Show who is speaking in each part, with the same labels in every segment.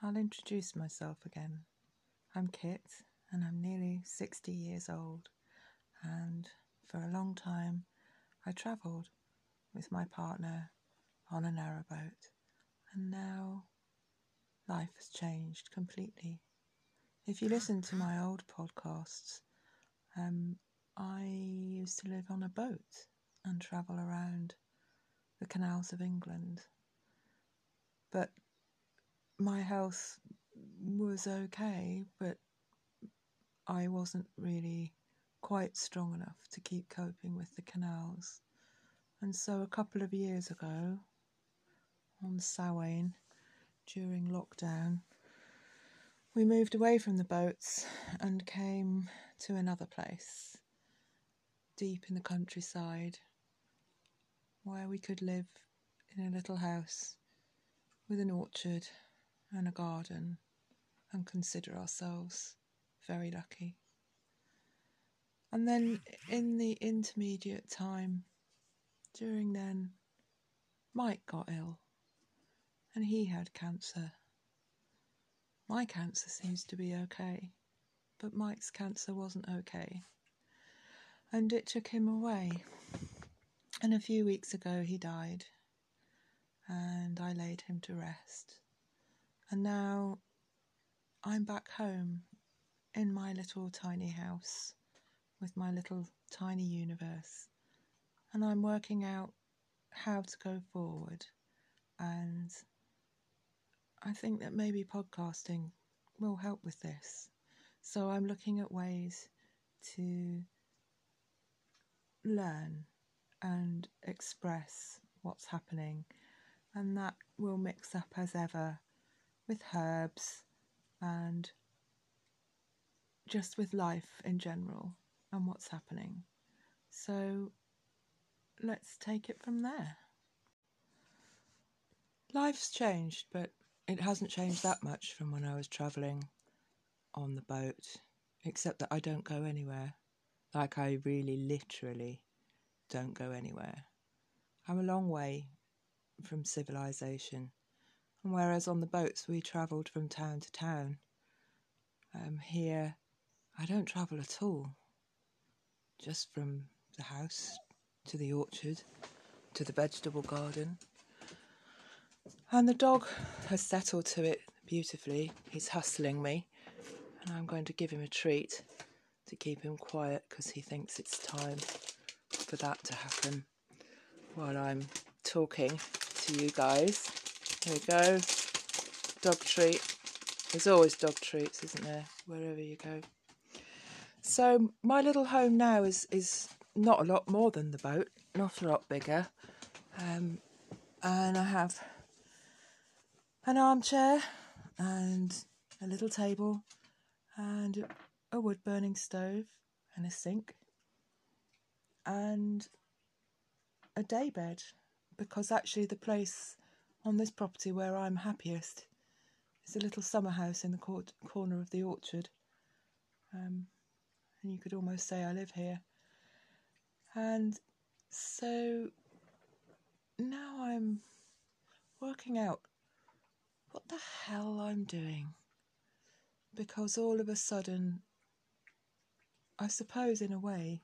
Speaker 1: I'll introduce myself again. I'm Kit and I'm nearly 60 years old, and for a long time I travelled with my partner on a narrowboat, and now life has changed completely. If you listen to my old podcasts, um, I used to live on a boat and travel around the canals of England. But my health was okay, but I wasn't really quite strong enough to keep coping with the canals. And so a couple of years ago, on Samhain, during lockdown, we moved away from the boats and came to another place, deep in the countryside, where we could live in a little house with an orchard and a garden and consider ourselves very lucky. And then in the intermediate time, during then, Mike got ill and he had cancer. My cancer seems to be okay, but Mike's cancer wasn't okay. And it took him away. And a few weeks ago, he died, and I laid him to rest. And now I'm back home in my little tiny house with my little tiny universe, and I'm working out how to go forward. And I think that maybe podcasting will help with this. So I'm looking at ways to learn and express what's happening, and that will mix up as ever with herbs and just with life in general and what's happening. So let's take it from there. Life's changed, but it hasn't changed that much from when I was travelling on the boat, except that I don't go anywhere. Like, I really literally don't go anywhere. I'm a long way from civilization, whereas on the boats we travelled from town to town, um, here I don't travel at all. Just from the house to the orchard to the vegetable garden and the dog has settled to it beautifully. He's hustling me, and I'm going to give him a treat to keep him quiet because he thinks it's time for that to happen while I'm talking to you guys. Here we go. Dog treat. There's always dog treats, isn't there? Wherever you go. So my little home now is is not a lot more than the boat, not a lot bigger, um, and I have an armchair and a little table and a wood burning stove and a sink and a daybed because actually the place on this property where I'm happiest is a little summer house in the court, corner of the orchard. Um, and you could almost say I live here. And so now I'm working out what the hell I'm doing. Because all of a sudden, I suppose in a way,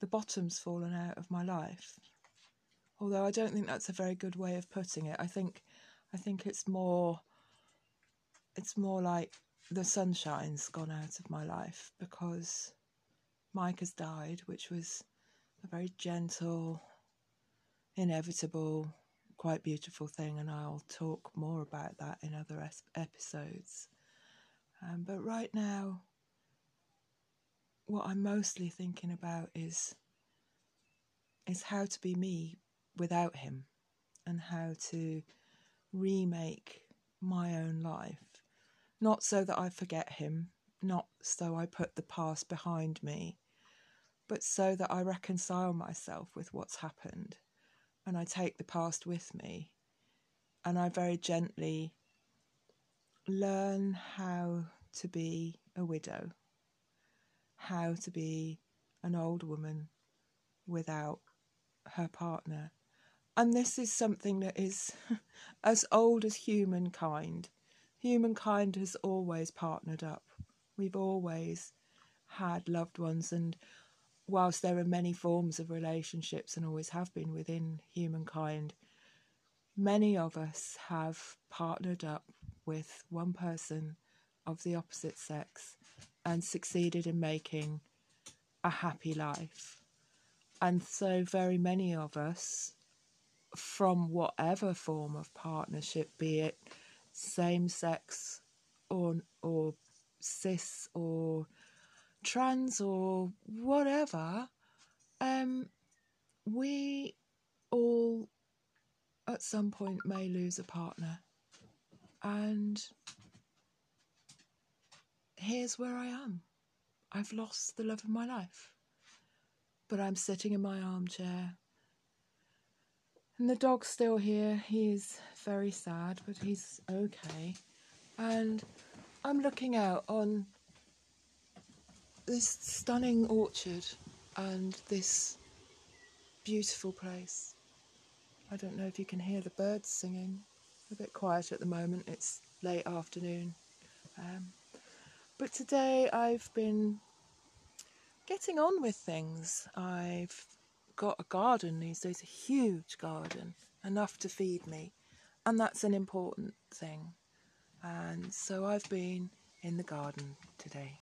Speaker 1: the bottom's fallen out of my life. Although I don't think that's a very good way of putting it. I think I think it's more it's more like the sunshine's gone out of my life because Mike has died, which was a very gentle, inevitable quite beautiful thing, and I'll talk more about that in other es- episodes. Um, but right now, what I'm mostly thinking about is is how to be me without him, and how to remake my own life, not so that I forget him, not so I put the past behind me, but so that I reconcile myself with what's happened and I take the past with me and I very gently learn how to be a widow, how to be an old woman without her partner. And this is something that is as old as humankind. Humankind has always partnered up. We've always had loved ones, and whilst there are many forms of relationships and always have been within humankind, many of us have partnered up with one person of the opposite sex and succeeded in making a happy life. And so, very many of us, from whatever form of partnership, be it same sex or, or cis or trans or whatever, um, we all at some point may lose a partner. And here's where I am. I've lost the love of my life. But I'm sitting in my armchair. And the dog's still here. He's very sad, but he's okay. And I'm looking out on this stunning orchard and this beautiful place. I don't know if you can hear the birds singing. A bit quiet at the moment, it's late afternoon. Um, but today I've been getting on with things. I've got a garden these days, a huge garden, enough to feed me, and that's an important thing. And so I've been in the garden today.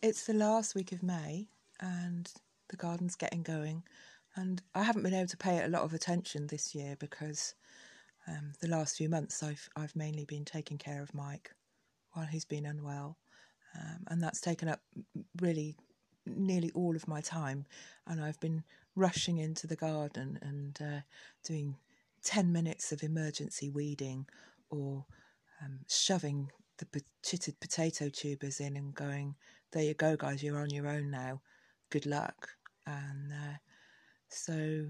Speaker 1: It's the last week of May, and the garden's getting going. And I haven't been able to pay it a lot of attention this year because um, the last few months I've I've mainly been taking care of Mike while he's been unwell, um, and that's taken up really nearly all of my time. And I've been rushing into the garden and uh, doing ten minutes of emergency weeding or um, shoving the chitted potato tubers in and going, "There you go, guys. You're on your own now. Good luck." And uh, so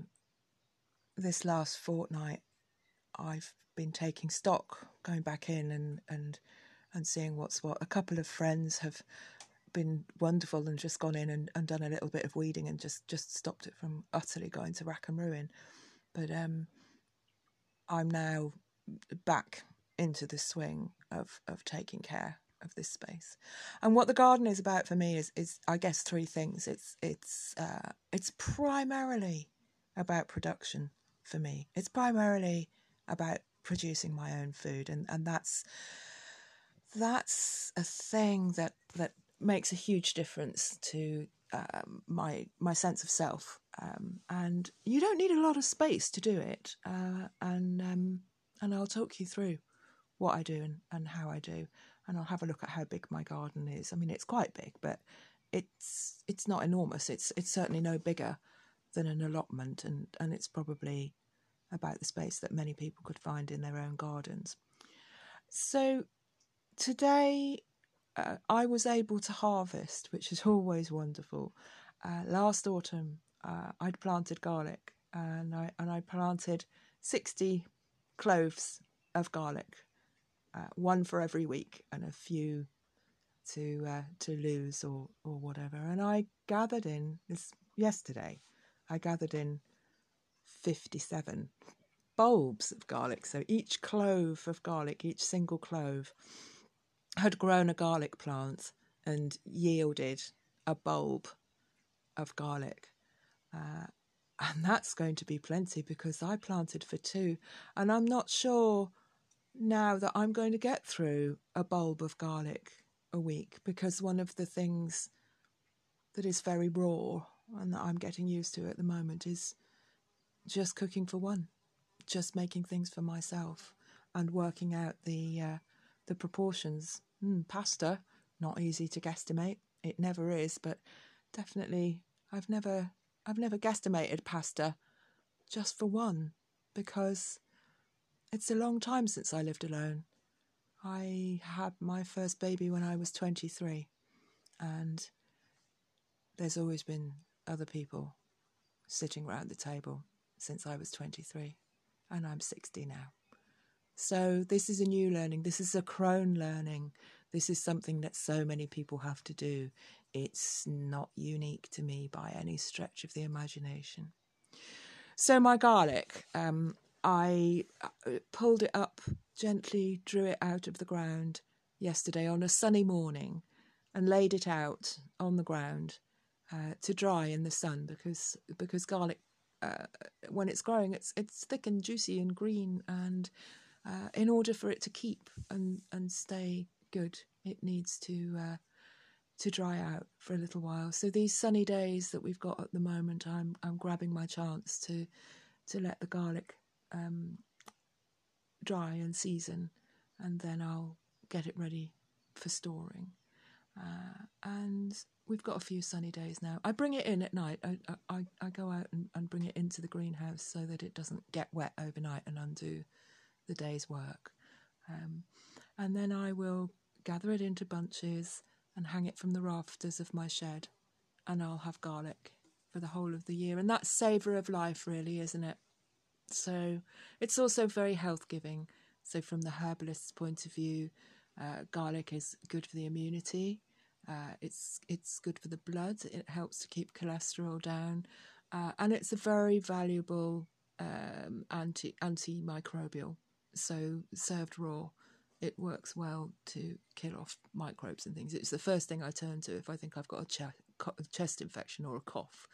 Speaker 1: this last fortnight, I've been taking stock, going back in and and and seeing what's what. A couple of friends have been wonderful and just gone in and, and done a little bit of weeding and just, just stopped it from utterly going to rack and ruin. But um, I'm now back into the swing of, of taking care of this space. And what the garden is about for me is, is I guess three things. It's it's uh, it's primarily about production for me. It's primarily about producing my own food, and, and that's that's a thing that that makes a huge difference to um, my my sense of self. Um, and you don't need a lot of space to do it. Uh, and um, and I'll talk you through what I do and, and how I do, and I'll have a look at how big my garden is. I mean, it's quite big, but it's it's not enormous. It's it's certainly no bigger than an allotment, and and it's probably about the space that many people could find in their own gardens. So today uh, I was able to harvest, which is always wonderful. Uh, last autumn, uh, I'd planted garlic, and I and I planted sixty cloves of garlic, uh, one for every week, and a few to uh, to lose or or whatever. And I gathered in this yesterday. I gathered in fifty-seven bulbs of garlic. So each clove of garlic, each single clove had grown a garlic plant and yielded a bulb of garlic. Uh, and that's going to be plenty because I planted for two. And I'm not sure now that I'm going to get through a bulb of garlic a week because one of the things that is very raw and that I'm getting used to at the moment is just cooking for one, just making things for myself and working out the uh, the proportions Mm, pasta, not easy to guesstimate. It never is, but definitely I've never I've never guesstimated pasta just for one because it's a long time since I lived alone. I had my first baby when I was 23 and there's always been other people sitting around the table since I was 23 and I'm 60 now. So this is a new learning. This is a crone learning. This is something that so many people have to do it's not unique to me by any stretch of the imagination. So my garlic, um, I uh, pulled it up gently, drew it out of the ground yesterday on a sunny morning, and laid it out on the ground uh, to dry in the sun because because garlic uh, when it's growing it's it's thick and juicy and green and uh, in order for it to keep and and stay good it needs to uh, to dry out for a little while so these sunny days that we've got at the moment I'm I'm grabbing my chance to to let the garlic um, dry and season and then I'll get it ready for storing uh, and we've got a few sunny days now. I bring it in at night. I I, I go out and, and bring it into the greenhouse so that it doesn't get wet overnight and undo the day's work. Um, and then I will gather it into bunches and hang it from the rafters of my shed, and I'll have garlic for the whole of the year. And that's savour of life, really, isn't it? So it's also very health giving. So, from the herbalist's point of view, uh, garlic is good for the immunity. Uh, it's it's good for the blood. It helps to keep cholesterol down, uh, and it's a very valuable um, anti antimicrobial. So served raw, it works well to kill off microbes and things. It's the first thing I turn to if I think I've got a, ch- chest infection or a cough.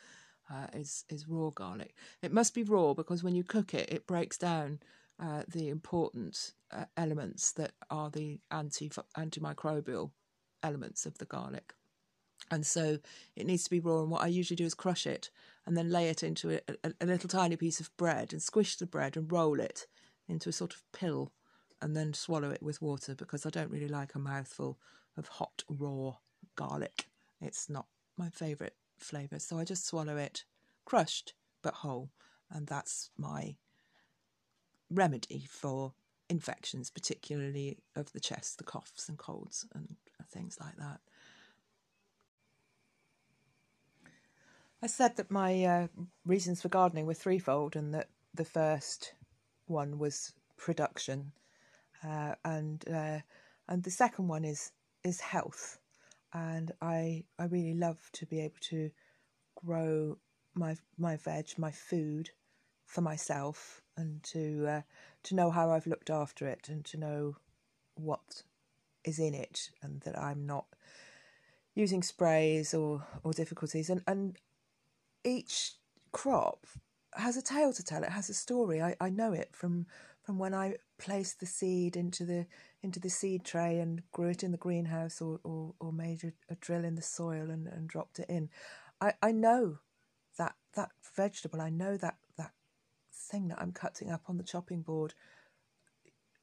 Speaker 1: Uh, is is raw garlic. It must be raw because when you cook it, it breaks down uh, the important uh, elements that are the anti antimicrobial elements of the garlic. And so it needs to be raw. And what I usually do is crush it and then lay it into a, a, a little tiny piece of bread and squish the bread and roll it into a sort of pill and then swallow it with water because I don't really like a mouthful of hot raw garlic. It's not my favourite flavour. So I just swallow it crushed but whole. And that's my remedy for infections, particularly of the chest, the coughs and colds and things like that. I said that my uh, reasons for gardening were threefold, and that the first one was production, uh, and uh, and the second one is is health, and I I really love to be able to grow my my veg, my food, for myself, and to uh, to know how I've looked after it, and to know what is in it and that I'm not using sprays or, or difficulties. And, and each crop has a tale to tell. It has a story. I, I know it from from when I placed the seed into the into the seed tray and grew it in the greenhouse or, or, or made a, a drill in the soil and, and dropped it in. I, I know that that vegetable, I know that that thing that I'm cutting up on the chopping board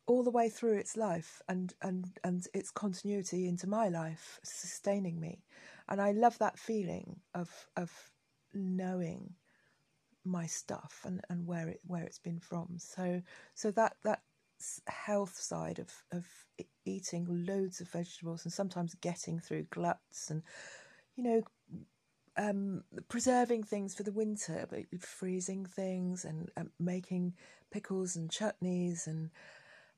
Speaker 1: all the way through its life and and and its continuity into my life sustaining me and i love that feeling of of knowing my stuff and and where it where it's been from so so that that health side of of eating loads of vegetables and sometimes getting through gluts and you know um, preserving things for the winter, but freezing things and um, making pickles and chutneys and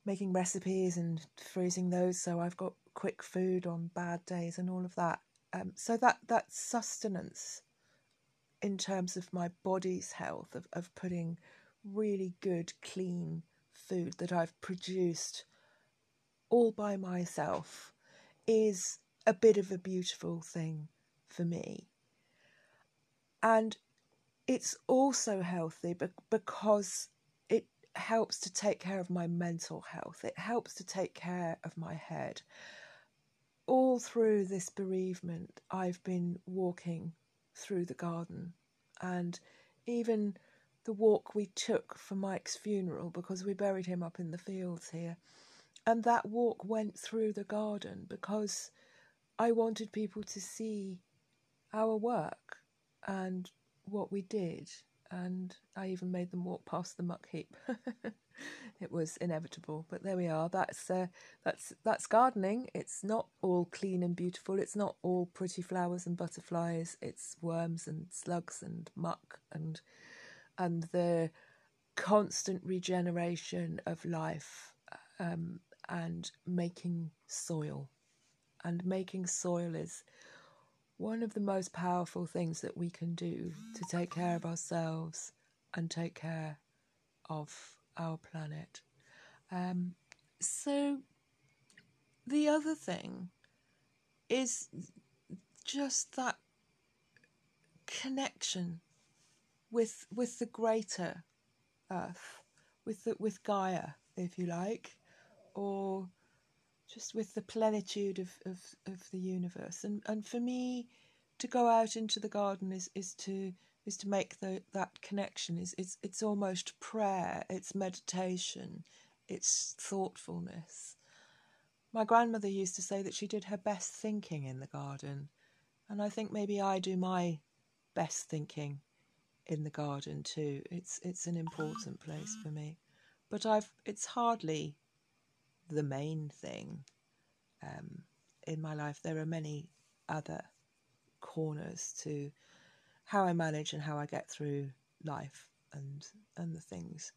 Speaker 1: making recipes and freezing those so I've got quick food on bad days and all of that. Um, so that that sustenance in terms of my body's health of, of putting really good clean food that I've produced all by myself is a bit of a beautiful thing for me. And it's also healthy because it helps to take care of my mental health. It helps to take care of my head. All through this bereavement, I've been walking through the garden, and even the walk we took for Mike's funeral because we buried him up in the fields here. And that walk went through the garden because I wanted people to see our work and what we did and I even made them walk past the muck heap. it was inevitable, but there we are. That's uh, that's that's gardening. It's not all clean and beautiful. It's not all pretty flowers and butterflies. It's worms and slugs and muck and and the constant regeneration of life um, and making soil. And making soil is one of the most powerful things that we can do to take care of ourselves and take care of our planet. Um, so, the other thing is just that connection with with the greater earth, with the, with Gaia, if you like, or just with the plenitude of, of, of the universe. And and for me, to go out into the garden is, is to is to make the, that connection. Is it's it's almost prayer. It's meditation. It's thoughtfulness. My grandmother used to say that she did her best thinking in the garden, and I think maybe I do my best thinking in the garden too. It's it's an important place for me, but I've it's hardly the main thing um, in my life. There are many other corners to how I manage and how I get through life and and the things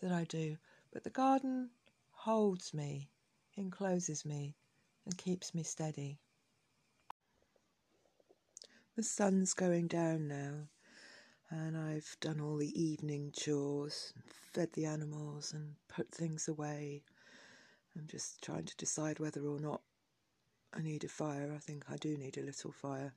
Speaker 1: that I do. But the garden holds me, encloses me, and keeps me steady. The sun's going down now, and I've done all the evening chores, fed the animals, and put things away. I'm just trying to decide whether or not I need a fire. I think I do need a little fire.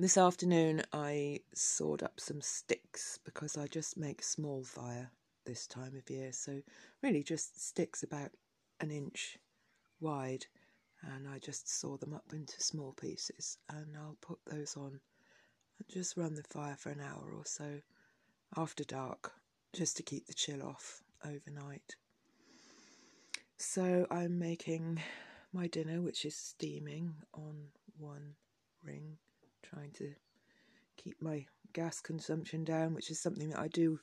Speaker 1: This afternoon, I sawed up some sticks because I just make small fire this time of year. So, really, just sticks about an inch wide and I just saw them up into small pieces and I'll put those on and just run the fire for an hour or so after dark just to keep the chill off overnight. So I'm making my dinner, which is steaming on one ring, trying to keep my gas consumption down, which is something that I do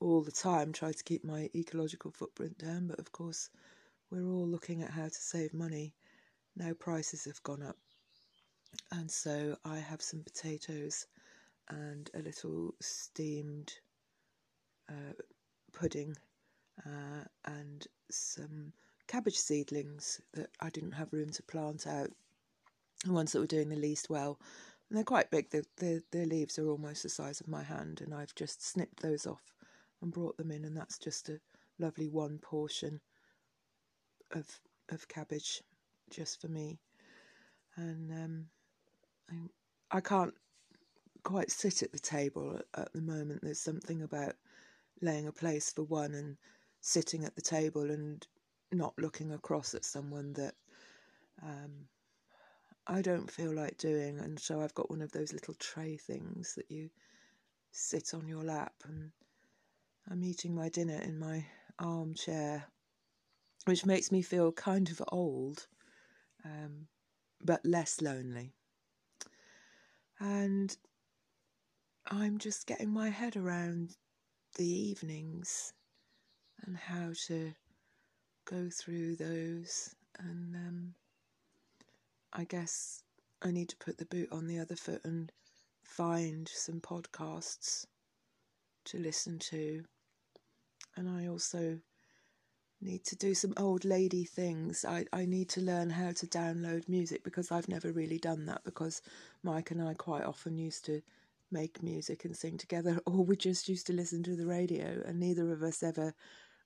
Speaker 1: all the time, try to keep my ecological footprint down. But of course, we're all looking at how to save money now prices have gone up. And so I have some potatoes and a little steamed uh, pudding uh, and some cabbage seedlings that I didn't have room to plant out, the ones that were doing the least well. And they're quite big, the, the, their leaves are almost the size of my hand, and I've just snipped those off and brought them in, and that's just a lovely one portion of of cabbage just for me. And um, I, I can't quite sit at the table at, at the moment. There's something about laying a place for one and sitting at the table and not looking across at someone that um, I don't feel like doing. And so I've got one of those little tray things that you sit on your lap, and I'm eating my dinner in my armchair, which makes me feel kind of old um, but less lonely. And I'm just getting my head around the evenings and how to go through those. And um, I guess I need to put the boot on the other foot and find some podcasts to listen to. And I also need to do some old lady things. I, I need to learn how to download music because I've never really done that because Mike and I quite often used to make music and sing together or we just used to listen to the radio and neither of us ever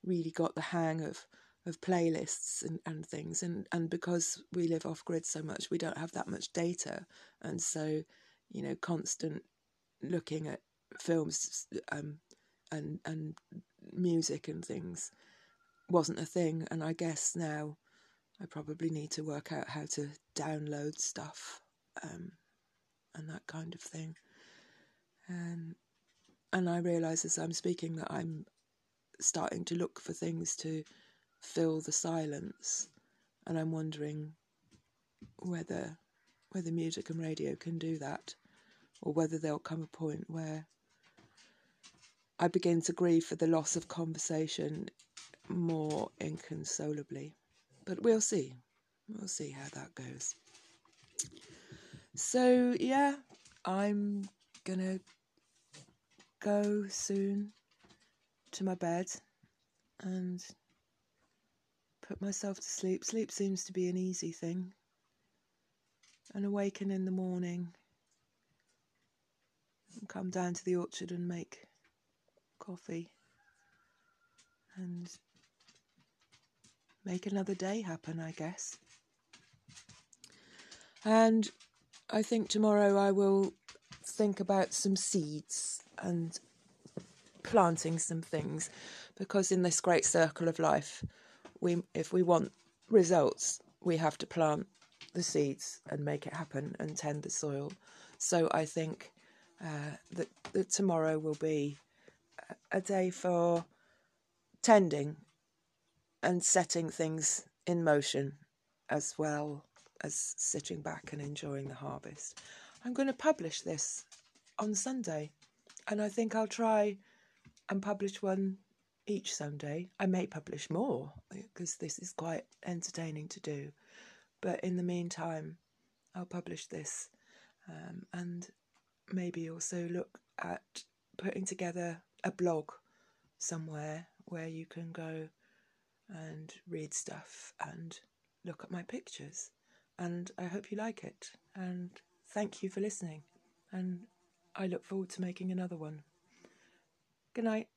Speaker 1: really got the hang of of playlists and, and things and, and because we live off grid so much we don't have that much data and so you know constant looking at films um, and and music and things wasn't a thing, and I guess now I probably need to work out how to download stuff um, and that kind of thing. And and I realise as I'm speaking that I'm starting to look for things to fill the silence, and I'm wondering whether whether music and radio can do that, or whether there'll come a point where I begin to grieve for the loss of conversation more inconsolably. But we'll see. We'll see how that goes. So, yeah, I'm gonna go soon to my bed and put myself to sleep. Sleep seems to be an easy thing. and awaken in the morning and come down to the orchard and make coffee and make another day happen, I guess. And I think tomorrow I will think about some seeds and planting some things because in this great circle of life we if we want results we have to plant the seeds and make it happen and tend the soil so i think uh, that, that tomorrow will be a day for tending and setting things in motion as well as sitting back and enjoying the harvest. I'm going to publish this on Sunday, and I think I'll try and publish one each Sunday. I may publish more because this is quite entertaining to do, but in the meantime, I'll publish this um, and maybe also look at putting together a blog somewhere where you can go and read stuff and look at my pictures. And I hope you like it. And thank you for listening. And I look forward to making another one. Good night.